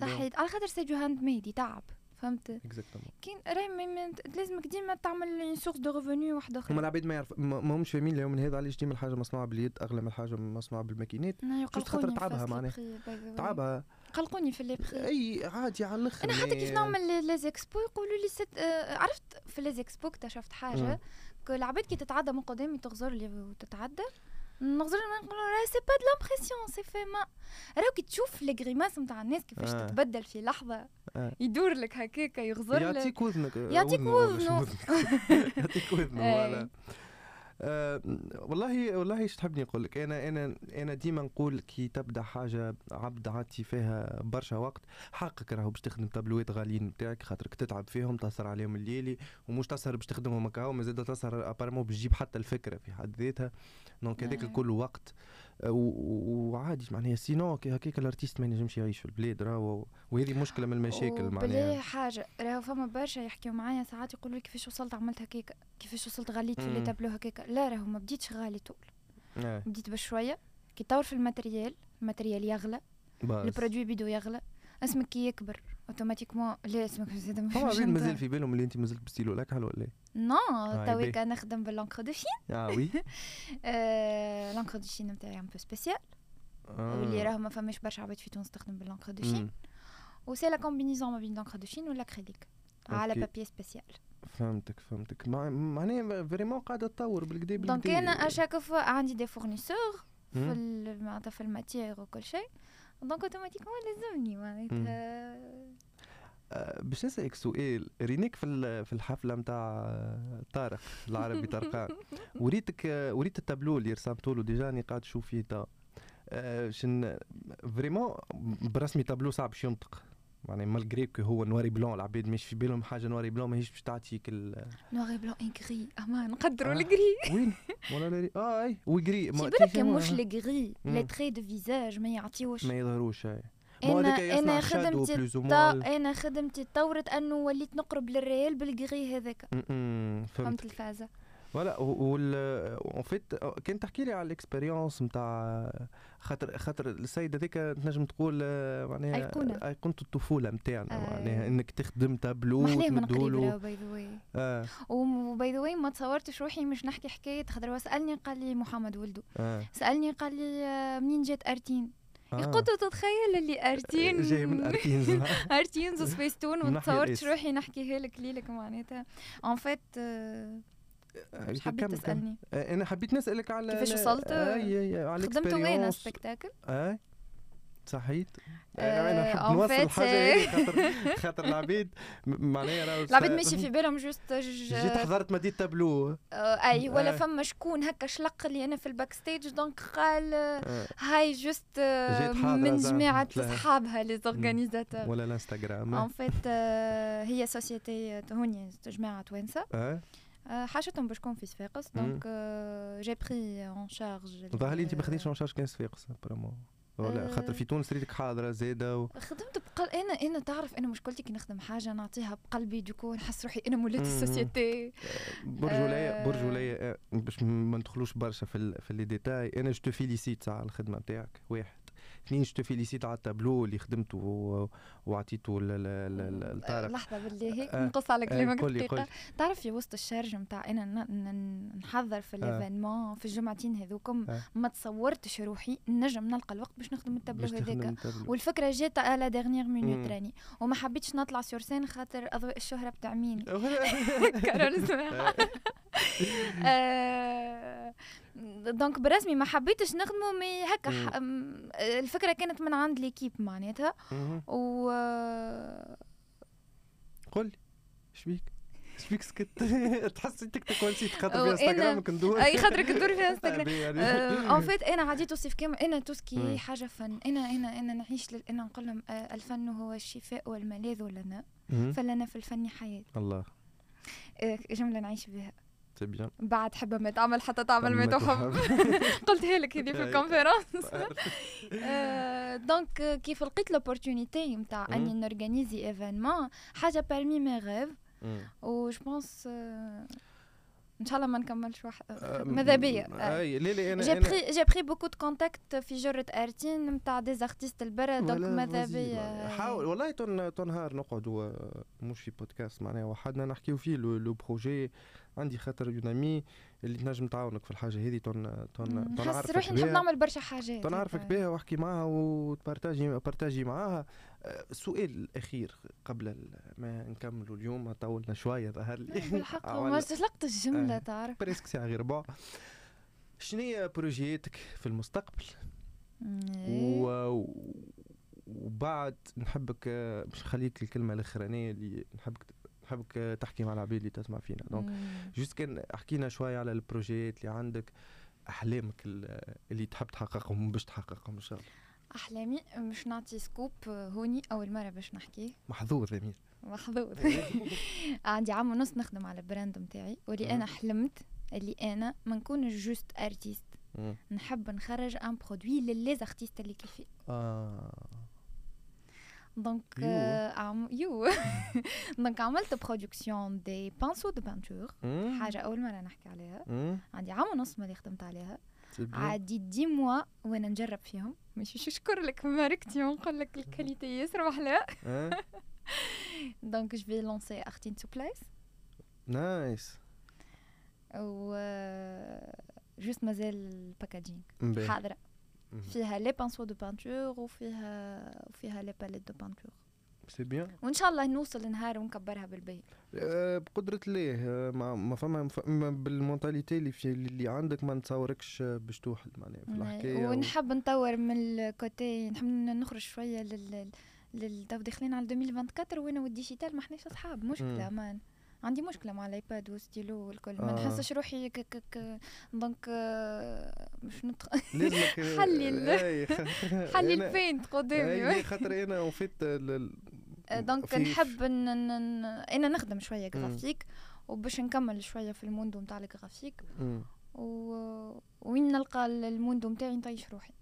صحيت على خاطر c'est handmade يتعب فهمت؟ exactement كاين راهي لازمك ديما تعمل une source de revenus واحدة أخرى هما العباد ما يعرف ما همش فاهمين اليوم من هذا علاش ديما الحاجة مصنوعة باليد اغلى من الحاجة مصنوعة بالماكينات. juste خاطر تعبها معناها. تعبها. قلقوني في لي أي عادي على الأخر أنا حتى كيف نعمل les expos يقولوا لي ست آه عرفت؟ في les expos اكتشفت حاجة. العباد كي تتعدى من قدامي تغزر لي وتتعدى. نغزر نقول c'est pas de l'impression c'est fait ما راهو كي تشوف les grimaces نتاع الناس كيفاش آه. تتبدل في لحظة. آه. يدور لك هكاك يغزر لك. يعطيك وذنك يعطيك وذنه يعطيك وذنه voilà. أه والله والله إيش تحبني نقول لك؟ أنا أنا أنا ديما نقول كي تبدأ حاجة عبد عادتي فيها برشا وقت حقك راهو باش تخدم. تابلوات غاليين نتاعك خاطرك تتعب فيهم تسهر عليهم الليلي ومش تسهر باش تخدمهم هكا ومازال تسهر apparemment باش تجيب حتى الفكرة في حد ذاتها. donc هذاك الكل وقت. وعادي معناها sinon هكاك ال artiste ما ينجمش يعيش في البلاد راهو وهذه مشكلة من المشاكل معناها. بلا حاجة راهو فما برشا يحكيو معايا ساعات يقولوا لي كيفاش وصلت عملت هكاك كيفاش وصلت غليت في les tableaux هكاك. لا راهو ما بديتش غالي طول. آه. بديت بشوية. كي تطور في ال matériel ال matériel يغلى ال produit بيدو يغلى. اسمك كي يكبر automatiquement لا اسمك هو مازال في بالهم اللي انت مازلت بستيلو لاكحل ولا نو تويك نخدم بال l'encre de Chine آه oui l'encre de Chine نتاعي un peu spécial واللي راه ما فماش برشا عباد في تونس تخدم بال l'encre de Chine و c'est la combinaison ما بين l'encre de Chine وال acrylique على papier spécial فهمتك فهمتك معناها vraiment قاعدة تطور بالكدا بالكدا دونك أنا اشاك فوا عندي des fournisseurs في معناتها في ال matière وكل شيء donc automatiquement لازمني معناتها باش نسألك سؤال رينيك في في الحفلة نتاع طارق العربي طرقان. وريتك وريت التابلو اللي رسمته له déjà أني قاعد نشوف فيه تا. شن فريمون برسمي تابلو صعب باش ينطق. يعني مالغري كو هو نواري بلون العباد مش في بالهم حاجة نواري بلون ماهيش باش تعطيك ال نواري بلون غري. أما نقدروا آه. الغري. وين؟ ولا آه أي وغري بالك مش الغري لي تري دو فيزاج ما يعطيوش. ما يظهروش أي. أنا أنا خدمتي أنا خدمتي تطورت أنه وليت نقرب للريال بالغري هذاك. فهمت الفازة. فوالا وال اون فيت كان تحكي لي على الإكسبيريونس نتاع خاطر خاطر السيد هذيك تنجم تقول معناها أيقونة. أيقونة الطفولة نتاعنا آه. معناها إنك تخدم تابلو وتمدولو باي ذا واي وباي ذا واي ما تصورتش روحي مش نحكي حكاية خاطر سالني قال لي محمد ولدو. آه. سألني قال لي آه، منين جات أرتين؟ آه. قلت تتخيل اللي أرتين جاي من ارتينز ارتينز وسبيس تون وما تصورتش روحي نحكيها لك ليلك معناتها. en fait مش حبيت تسألني. آه، أنا حبيت نسألك على كيفاش وصلت؟ آه على خدمت وين spectacle صحيت؟ آه أنا نحب نوصل الحاجة خاطر خاطر العبيد. معناها العبيد ماشي في بالهم juste جيت حضرت مدينة تابلو. آه أي ولا آه. فما شكون هكا شلق لي أنا في ال backstage donc قال آه. هاي juste آه من جماعة أصحابها les organisateurs ولا الانستغرام. en fait هي société هوني جماعة توانسة. آه. حاجتهم باش في صفاقس donc j'ai pris en charge ظهر لي أنت ما خديتش en charge كان صفاقس apparemment ولا خاطر في تونس ريتك حاضرة زاده و... خدمت بقل أنا أنا تعرف أنا مشكلتي كي نخدم حاجة نعطيها بقلبي du coup نحس روحي أنا مولات ال société. برج ولايه برج ولايه باش ما ندخلوش برشا في في les détails. أنا je te félicite على الخدمة نتاعك واحد. اثنين je félicite على التابلو اللي خدمته وعطيته لطارق لحظة بالله هيك آه نقص على كلامك آه دقيقة. تعرف في وسط ال charge نتاع إنا نحضر في ال événement في الجمعتين هذوكم آه. ما تصورتش روحي نجم نلقى الوقت باش نخدم التابلو هذاك. والفكرة جات على dernière minute راني. وما حبيتش نطلع sur scène خاطر أضواء الشهرة بتعميني كارول donc برسمي ما حبيتش نخدمه mais هكا الفكرة كانت من عند l'équipe معناتها. و قول إيش بيك فيك سكت؟ تحس تيك توك ونسيت خاطر في انستغرام كندور أي خاطرك تدور في انستغرام en fait أنا عادي توصف كيما أنا tout ce qui حاجة فن. أنا أنا أنا نعيش أنا نقول لهم آه، الفن هو الشفاء والملاذ لنا فلنا في الفن حياة. الله. آه، جملة نعيش بها. c'est bien بعد حب ما تعمل حتى تعمل ما تحب. قلتها لك هذه في ال conférence donc كيف لقيت l'opportunité نتاع أني ن organiser événement حاجة parmi mes rêves et je pense إن شاء الله ما نكملش واحد ماذا بيا j'ai pris j'ai pris beaucoup de contacts في جرة ارتين نتاع des artistes البرا donc ماذا بيا حاول والله تون نهار نقعدوا مش في بودكاست معناها. وحدنا نحكيو فيه le projet عندي خاطر une amie اللي تنجم تعاونك في الحاجة هذه تون تون تون عارفك روحي نحب نعمل برشا حاجات. تون عارفك بها واحكي معاها و ت partager partager معاها. السؤال أه، الأخير قبل ما نكملوا اليوم طولنا شوية ظهر لي بالحق ما سلقت الجمله تعرف. presque ساعة غير ربع شنو هي بروجياتك في المستقبل؟ و... وبعد نحبك باش نخليك الكلمة الأخرانية اللي نحبك نحبك تحكي مع العباد اللي تسمع فينا. donc juste كان حكينا شوية على البروجيات اللي عندك أحلامك اللي تحب تحققهم باش تحققهم إن شاء الله. أحلامي مش نعطي scoop هوني أول مرة باش نحكي. محظوظ أمير. محظوظ. عندي عام ونص نخدم على ال brand نتاعي واللي أنا حلمت اللي أنا ما نكونش juste artiste. نحب نخرج ان برودوي لليزارتيست اللي كيفي. آه دونك عم يو دونك عملت برودكسيون دي بانسو دو بانتور حاجة اول مره نحكي عليها عندي عام ونص مالي خدمت عليها عادي دي موا وأنا نجرب فيهم ماشي شو شكر لك ماركتي ونقول لك الكاليتي ياسر محلى دونك جو في لونسي اختين تو بلايس نايس و juste مازال ال packaging حاضره فيها les pinceaux de peinture وفيها وفيها les palettes de peinture c'est bien وان شاء الله نوصل نهار ونكبرها بالبي أه بقدرة الله ما فما بال mentalité اللي في اللي عندك ما نتصوركش باش توحل معناها في الحكاية ونحب نطور من ال côté نحب نخرج شوية لل لل داخلين على 2024 وأنا وال digital ما احناش أصحاب مشكلة مان عندي مشكلة مع الآيباد والستيلو والكل. ما آه. نحسش روحي ك ك ك donc مش نتخ حلي حلي ال paint قدامي. خاطر أنا en fait donc نحب أنا نخدم شوية جرافيك وباش نكمل شوية في ال monde نتاع الجرافيك. وين نلقى ال monde نتاعي نطيش روحي.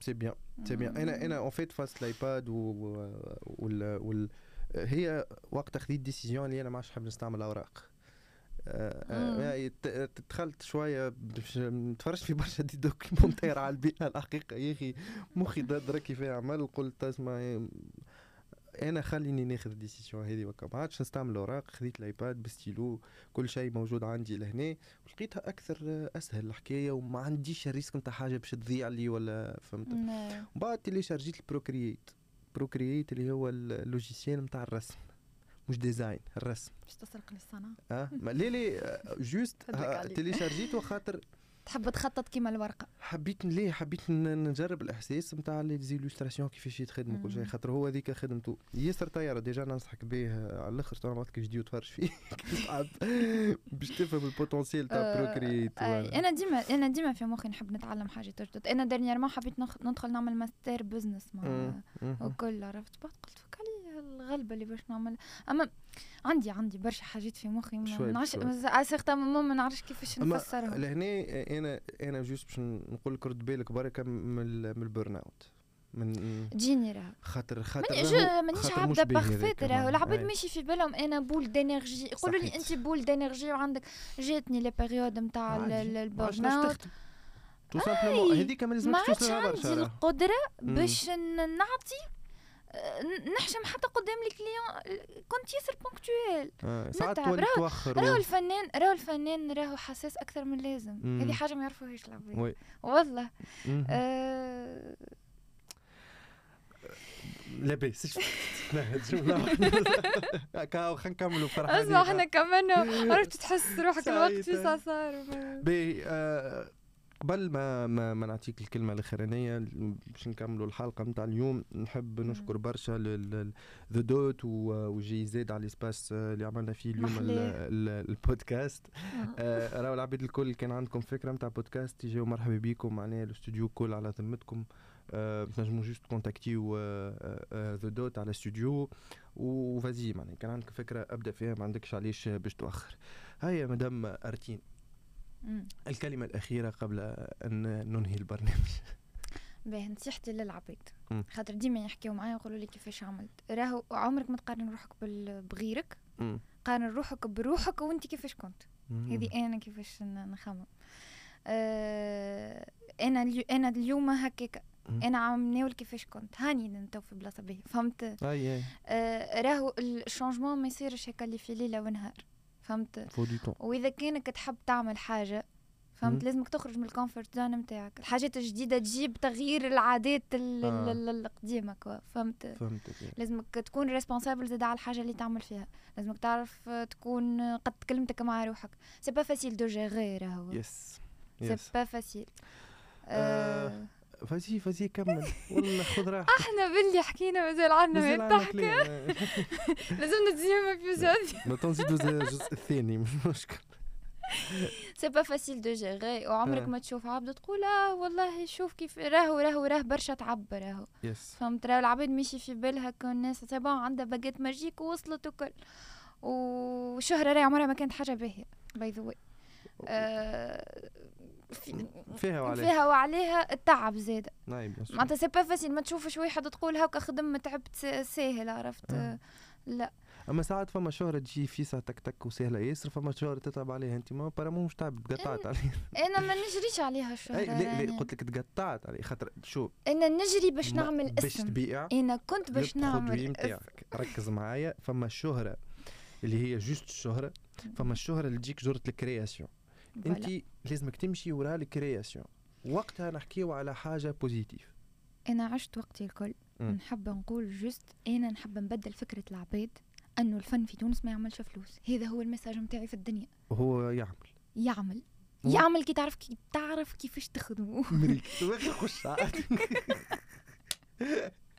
c'est bien c'est bien أنا أنا en fait face الايباد وال وال هي وقت تاخذ ال décision اللي أنا ما عادش نحب نستعمل أوراق. آه دخلت شوية باش تفرجت في برشا des documentaires على البيئة الحقيقة يا أخي. مخي ضد كيف عمل قلت اسمع أنا خليني ناخذ ال décision هذه وكا. ما عادش نستعمل الاوراق خذيت الآيباد بستيلو كل شيء موجود عندي لهنا. ولقيتها أكثر أسهل الحكاية وما عنديش ال risque نتاع حاجة باش تضيع لي ولا فهمت؟ نعم. بعد تيلي شارجيت ال Procreate. Procreate اللي هو ال logiciel نتاع الرسم مش design الرسم. مش تسرق لي الصنعة. آه؟ لي لي juste تيلي شارجيته خاطر تحب تخطط كيما الورقة؟ حبيت ليه حبيت نجرب الاحساس نتاع les illustrations كيفاش يتخدموا كل شيء خاطر هو هذيك خدمته. ياسر طياره déjà ننصحك به على الأخر تو ما كيفاش تجي وتفرج فيه باش تفهم ال potentiel تاع Procreate أنا ديما أنا ديما في مخي نحب نتعلم حاجات جدد أنا دانيير ما حبيت ندخل نعمل master business مع وكل عرفت؟ بعد قلت فك علي الغلبة اللي باش نعمل. أما عندي عندي برشا حاجات في مخي ما نعرفش certains ما نعرفش كيفاش نفسرها لهنا أنا أنا juste باش نقول لك رد بالك بركة من ال burn out. من تجيني راه. خاطر خاطر مانيش عبدة parfaite راه. العباد ماشي في بالهم. أنا boule d'énergie يقولوا لي أنت boule d'énergie وعندك جاتني les périodes نتاع ال burn out tout simplement هذيك ما توصل ما عادش عندي القدرة باش نعطي نحشم حتى قدام ال client كنت ياسر ponctuelle آه. ساعات تولي توخر راهو الفنان راهو الفنان راهو حساس أكثر من اللازم. هذه حاجة ما يعرفوهاش العباد. والله. آه لاباس هكا خلينا نكملوا فرحة اسمع إحنا كملنا. عرفت تحس روحك الوقت في صار باهي قبل ما ما, ما نعطيك الكلمة الأخرانية باش نكملوا الحلقة نتاع اليوم نحب نشكر برشا ذا دوت وجي زيد على ال espace اللي عملنا فيه اليوم البودكاست. آه، راهو العباد الكل كان عندكم فكرة نتاع بودكاست يجيو مرحبا بكم معناها الاستوديو الكل على ذمتكم. تنجموا juste contactيو The Dot على استوديو و vas-y معناها كان عندك فكرة ابدأ فيها ما عندكش علاش باش تؤخر. هيا مدام أرتين. الكلمة الأخيرة قبل أن ننهي البرنامج. باهي نصيحتي للعباد خاطر ديما يحكيو معايا يقولوا لي كيفاش عملت. راهو عمرك ما تقارن روحك بغيرك. قارن روحك بروحك وانت كيفاش كنت. هذه أنا كيفاش نخمم. آه أنا أنا اليوم هكاك. أنا عم ناول كيفاش كنت. هاني انت في بلاصة باهي فهمت؟ أي أي. آه راهو الشونجمون ما يصيرش هكا اللي في ليلة ونهار. فهمت؟ وإذا كانك تحب تعمل حاجة فهمت؟ لازمك تخرج من ال comfort zone نتاعك. الحاجات الجديدة تجيب تغيير العادات آه. القديمة quoi فهمت؟ فهمتك لازمك تكون responsable زاد على الحاجة اللي تعمل فيها. لازمك تعرف تكون قد كلمتك مع روحك. c'est pas facile de gérer راهو yes c'est pas facile vas-y vas-y كمل. والله خذ راحتك. أحنا باللي حكينا مازال عندنا ما يضحك لازمنا deuxième épisode ما تنزيدوا الجزء الثاني مش مشكل c'est pas facile de gérer وعمرك ما تشوف عبد تقول آه والله شوف كيف راهو راهو راه برشا تعب راهو. yes فهمت؟ راهو العباد ماشي في بالها كون الناس c'est bon عندها baguette magique ووصلت وكل. وشهرة راهي عمرها ما كانت حاجة باهية by the way فيها وعليها. فيها وعليها التعب زاد معناتها c'est pas facile ما تشوفش واحد تقول هاكا خدم تعبت ساهل عرفت؟ آه. لا. أما ساعات فما شهرة تجي فيسا تك تك وسهلة ياسر فما شهرة تتعب عليها أنت ما apparemment مش تعب تقطعت عليها. إنا ما نجريش عليها الشهرة لا لا يعني. قلت لك تقطعت عليه خاطر شو؟ إنا نجري باش نعمل اسم. باش تبيع إنا كنت باش نعمل نتاعك ركز معايا فما الشهرة اللي هي juste الشهرة فما الشهرة اللي تجيك جرة ال création. انت لازمك تمشي وراء ال création. وقتها نحكيو على حاجة positive أنا عشت وقتي الكل. م. نحب نقول juste أنا نحب نبدل فكرة العباد أنه الفن في تونس ما يعملش فلوس. هذا هو ال message نتاعي في الدنيا. وهو يعمل. يعمل. يعمل كي تعرف كي تعرف كيفاش تخدمه مريك خش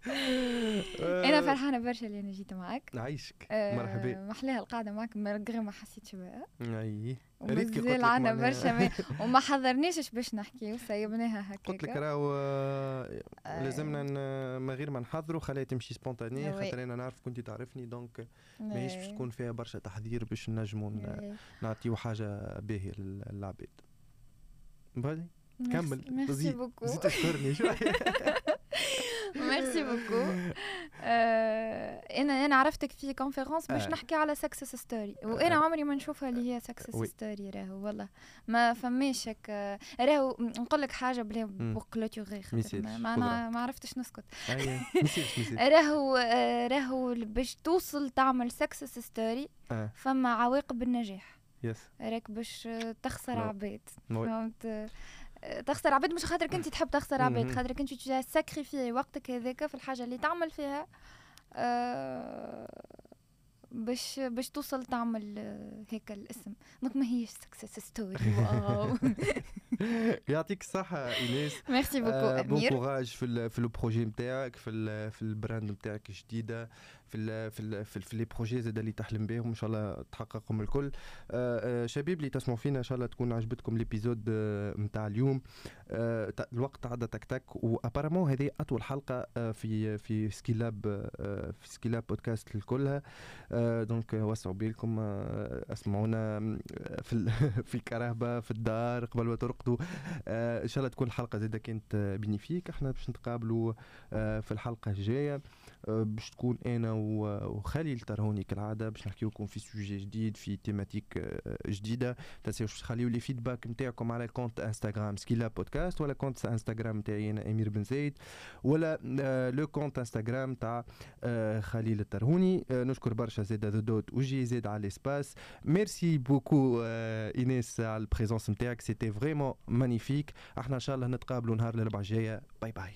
أنا فرحانة برشا اللي أنا جيت معك نعيشك. آه مرحبا. محلاها القعده معك من ما حسيتش بها أي. ريت كي قلت عندنا برشا ما وما حضرناش باش نحكي وسيبناها هكاك قلت لك راهو آه، لازمنا من غير ما نحضروا خليها تمشي spontanée خاطر أنا نعرف كنت تعرفني donc ماهيش باش تكون فيها برشا تحضير باش نجموا نعطيو حاجة باهية للعباد. كمل. merci beaucoup. زيد تشكرني شوية merci beaucoup أنا أنا عرفتك في conférence باش آه. نحكي على success story وأنا آه. عمري ما نشوفها اللي هي success story راهو والله. ما فماش هكا راهو نقول لك حاجة بلا بوكلوتيغي ما أنا ما عرفتش نسكت. راهو راهو باش توصل تعمل success story آه. فما عواقب النجاح yes راك باش تخسر عباد. فهمت؟ تخسر عباد مش خاطرك أنت تحب تخسر عباد خاطرك أنت ت sacrifie وقتك هذاك في الحاجة اللي تعمل فيها أه باش باش توصل تعمل هيك الاسم. donc ما هيش success story wow يعطيك الصحة ايناس merci beaucoup أمير. bon courage في في ال projet نتاعك في في ال brand نتاعك الجديدة. في ال في ال في, في les projets زاد اللي تحلم بهم إن شاء الله تحققهم الكل. آه، آه، شباب اللي تسمعوا فينا إن شاء الله تكون عجبتكم l'épisode نتاع اليوم. آه، الوقت عدى تك تك و apparemment هذه أطول حلقة في في سكيلاب في سكيلاب بودكاست الكلها donc وسعوا بالكم اسمعونا في في الكرهبة في الدار قبل ما ترقدوا. إن شاء الله تكون الحلقة زادة كانت bénéfique. إحنا باش نتقابلوا في الحلقة الجاية. باش تكون أنا وخليل ترهوني كالعادة باش نحكي لكم في sujet جديد في thématique جديدة. تنساوش تخليو les feedbacks نتاعكم على ال compte انستغرام سكيلا بودكاست ولا compte انستغرام نتاعي أنا أمير بن زايد ولا le compte انستغرام تاع خليل الترهوني نشكر برشا زاد The Dot وجي زاد على ال espace merci beaucoup ايناس على ال présence نتاعك c'était vraiment magnifique إحنا إن شاء الله نتقابلوا نهار الأربعاء الجاية. bye bye